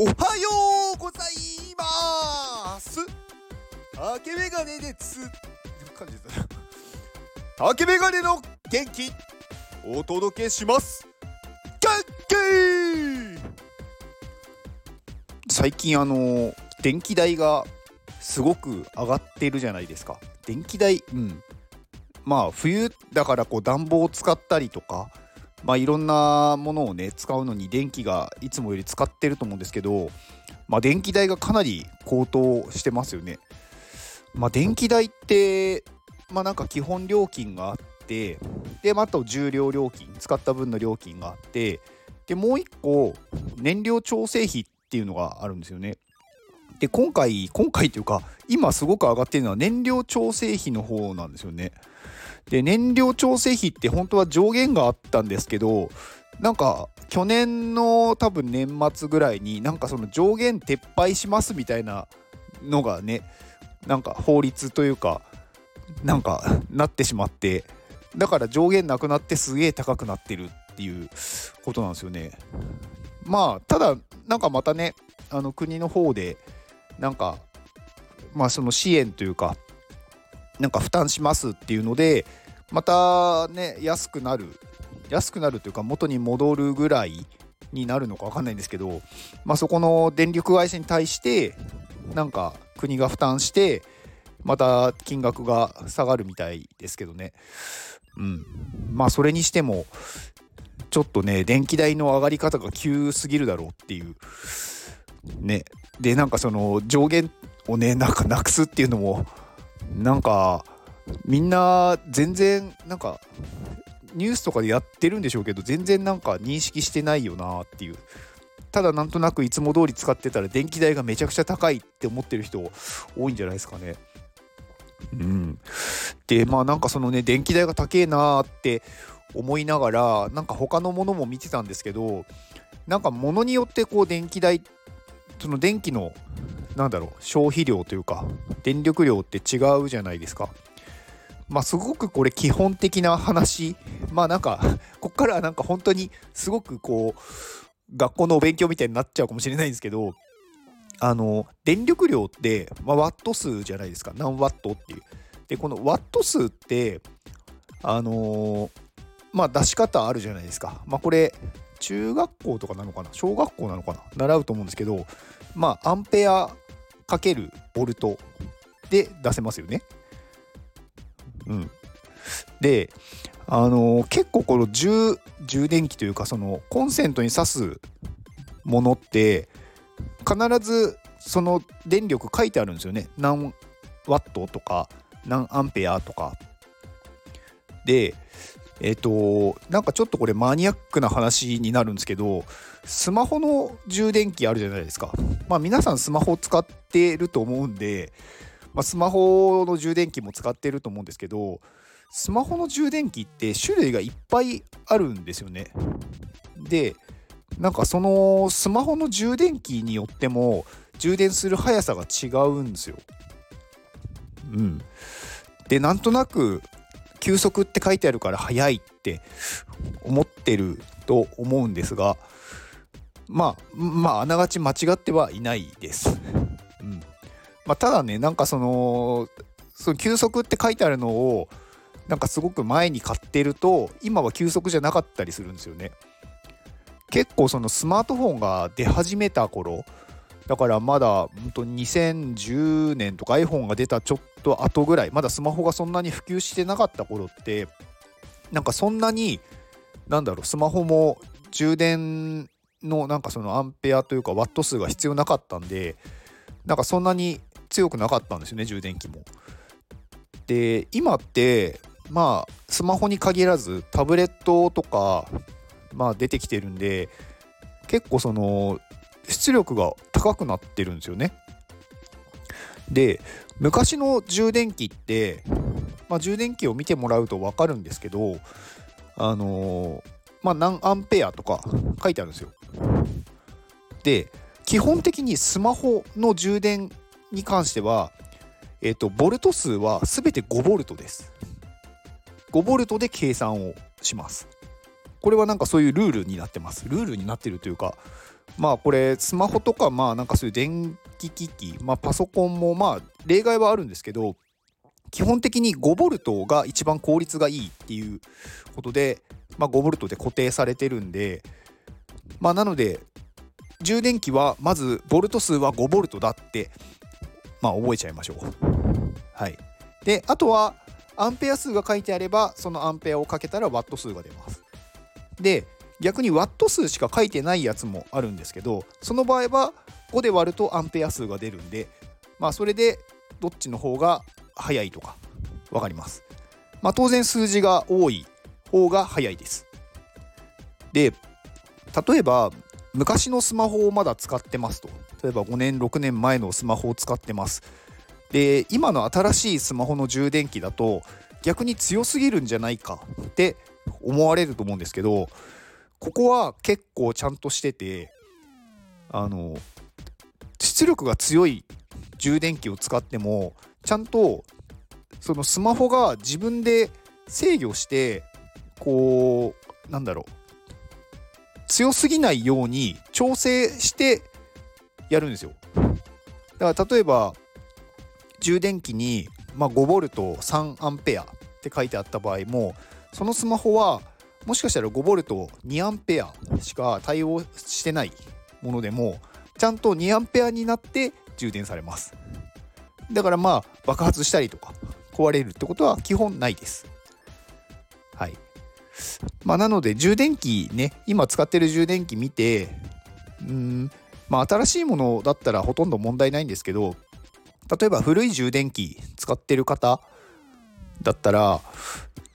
おはようございます。竹メガネです。感じです。竹メガネの元気お届けします。元気。最近あの電気代がすごく上がってるじゃないですか。電気代うん。まあ冬だからこう暖房を使ったりとかまあ、いろんなものをね使うのに電気がいつもより使ってると思うんですけど、まあ、電気代がかなり高騰してますよね。まあ、電気代って、まあ、なんか基本料金があってで、まあ、あと重量料金使った分の料金があってでもう一個燃料調整費っていうのがあるんですよね。で今回今回というか今すごく上がってるのは燃料調整費の方なんですよね。で燃料調整費って本当は上限があったんですけどなんか去年の多分年末ぐらいになんかその上限撤廃しますみたいなのがねなんか法律というかなんかなってしまってだから上限なくなってすげえ高くなってるっていうことなんですよね。まあただなんかまたねあの国の方でなんかまあその支援というかなんか負担しますっていうのでまたね安くなる安くなるというか元に戻るぐらいになるのか分かんないんですけど、まあ、そこの電力会社に対してなんか国が負担してまた金額が下がるみたいですけどね。うん。まあそれにしてもちょっとね電気代の上がり方が急すぎるだろうっていう。ね。でなんかその上限をねなんかなくすっていうのもなんかみんな全然なんかニュースとかでやってるんでしょうけど全然なんか認識してないよなっていうただなんとなくいつも通り使ってたら電気代がめちゃくちゃ高いって思ってる人多いんじゃないですかね。うん、でまあなんかそのね電気代が高えなって思いながらなんか他のものも見てたんですけどなんか物によってこう電気代その電気のなんだろう消費量というか電力量って違うじゃないですか。まあすごくこれ基本的な話まあなんか こっからはなんか本当にすごくこう学校のお勉強みたいになっちゃうかもしれないんですけどあの電力量って、まあ、ワット数じゃないですか何ワットっていう。でこのワット数ってあのー、まあ出し方あるじゃないですか。まあこれ中学校とかなのかな？小学校なのかな？習うと思うんですけどまあアンペアかけるボルトで出せますよね。うん、であのー、結構この充充電器というかそのコンセントに挿すものって必ずその電力書いてあるんですよね。何ワットとか何アンペアとか。でえっ、ー、となんかちょっとこれマニアックな話になるんですけどスマホの充電器あるじゃないですか。まあ皆さんスマホ使ってると思うんでまあ、スマホの充電器も使ってると思うんですけどスマホの充電器って種類がいっぱいあるんですよね。でなんかそのスマホの充電器によっても充電する速さが違うんですよ。うん。でなんとなく急速って書いてあるから速いって思ってると思うんですがまあまああながち間違ってはいないです。まあ、ただねなんかそのその休息って書いてあるのをなんかすごく前に買ってると今は休息じゃなかったりするんですよね。結構そのスマートフォンが出始めた頃だからまだ本当2010年とか iPhone が出たちょっと後ぐらいまだスマホがそんなに普及してなかった頃ってなんかそんなになんだろうスマホも充電のなんかそのアンペアというかワット数が必要なかったんでなんかそんなに強くなかったんですよね充電器も。で今ってまあスマホに限らずタブレットとかまあ出てきてるんで結構その出力が高くなってるんですよね。で昔の充電器って、まあ、充電器を見てもらうと分かるんですけどあのー、まあ何アンペアとか書いてあるんですよ。で基本的にスマホの充電に関しては、えっ、ー、と、ボルト数は全て5ボルトです。5ボルトで計算をします。これはなんかそういうルールになってます。ルールになってるというか、まあこれスマホとかまあなんかそういう電気機器、まあ、パソコンもまあ例外はあるんですけど基本的に 5V が一番効率がいいっていうことで、まあ、5V で固定されてるんでまあなので充電器はまずボルト数は 5V だってまあ覚えちゃいましょう。はい。であとはアンペア数が書いてあればそのアンペアをかけたらワット数が出ます。で逆にワット数しか書いてないやつもあるんですけどその場合は5で割るとアンペア数が出るんでまあそれでどっちの方が速いとか分かります。まあ当然数字が多い方が速いです。で例えば昔のスマホをまだ使ってますと。例えば5年6年前のスマホを使ってます。で今の新しいスマホの充電器だと逆に強すぎるんじゃないかって思われると思うんですけどここは結構ちゃんとしててあの出力が強い充電器を使ってもちゃんとそのスマホが自分で制御してこうなんだろう強すぎないように調整してやるんですよ。だから例えば充電器に、まあ、5V3 アンペアって書いてあった場合もそのスマホはもしかしたら 5V2 アンペアしか対応してないものでもちゃんと2アンペアになって充電されます。だからまあ爆発したりとか壊れるってことは基本ないです。はい。まあなので充電器ね今使ってる充電器見てうんまあ新しいものだったらほとんど問題ないんですけど例えば古い充電器使ってる方だったら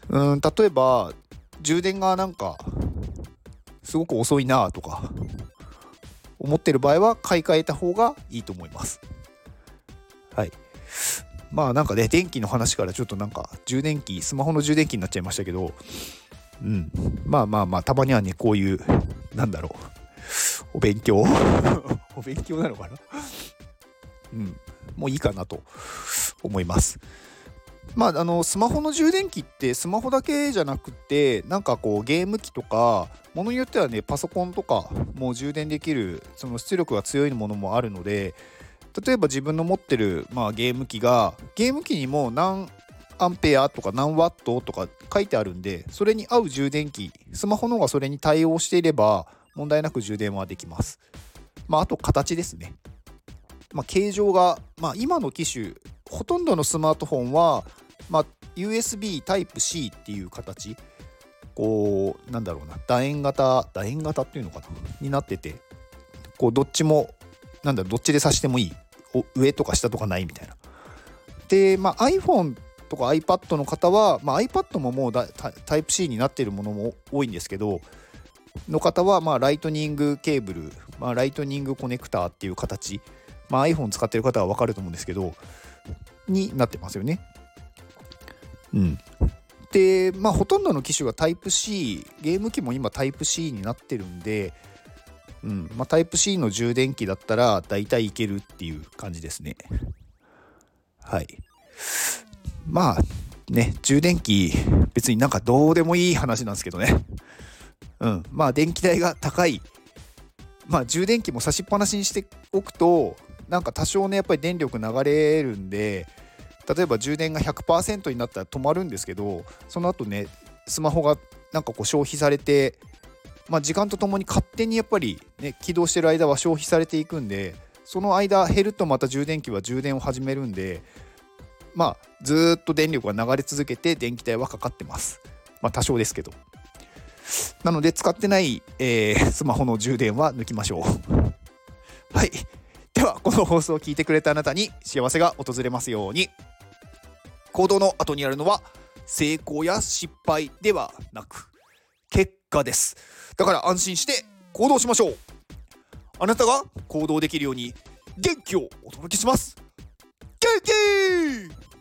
うん例えば充電がなんかすごく遅いなとか思ってる場合は買い替えた方がいいと思います。はい。まあなんかね電気の話からちょっとなんか充電器スマホの充電器になっちゃいましたけどうん。まあまあまあたまにはねこういうなんだろう。お勉強 お勉強なのかな？うん。もういいかなと思います。まあ、あのスマホの充電器ってスマホだけじゃなくてなんかこうゲーム機とかものによってはねパソコンとかも充電できるその出力が強いものもあるので例えば自分の持ってる、まあ、ゲーム機がゲーム機にも何アンペアとか何ワットとか書いてあるんでそれに合う充電器スマホの方がそれに対応していれば問題なく充電はできます。まあ、あと形ですね。まあ、形状が、まあ、今の機種ほとんどのスマートフォンはまあ、USB Type-C っていう形こうなんだろうな楕円型楕円型っていうのかなになっててこうどっちもなんだどっちで挿してもいい上とか下とかないみたいなで、まあ、iPhone とか iPad の方は、まあ、iPad ももうタイプ C になっているものも多いんですけどの方は、まあ、ライトニングケーブル、まあ、ライトニングコネクターっていう形、まあ、iPhone 使ってる方は分かると思うんですけどになってますよね。うん、でまあほとんどの機種がタイプ C ゲーム機も今タイプ C になってるんで、うん。まあ、タイプ C の充電器だったら大体いけるっていう感じですね。はい。まあね充電器別になんかどうでもいい話なんですけどね。うんまあ電気代が高いまあ充電器も差しっぱなしにしておくとなんか多少ねやっぱり電力流れるんで例えば充電が100%になったら止まるんですけどその後ねスマホがなんかこう消費されて、まあ、時間とともに勝手にやっぱり、ね、起動してる間は消費されていくんでその間減るとまた充電器は充電を始めるんでまあずっと電力が流れ続けて電気代はかかってます。まあ多少ですけど。なので使ってない、えー、スマホの充電は抜きましょう。はい。ではこの放送を聞いてくれたあなたに幸せが訪れますように。行動の後にあるのは成功や失敗ではなく結果ですだから安心して行動しましょうあなたが行動できるように元気をお届けします元気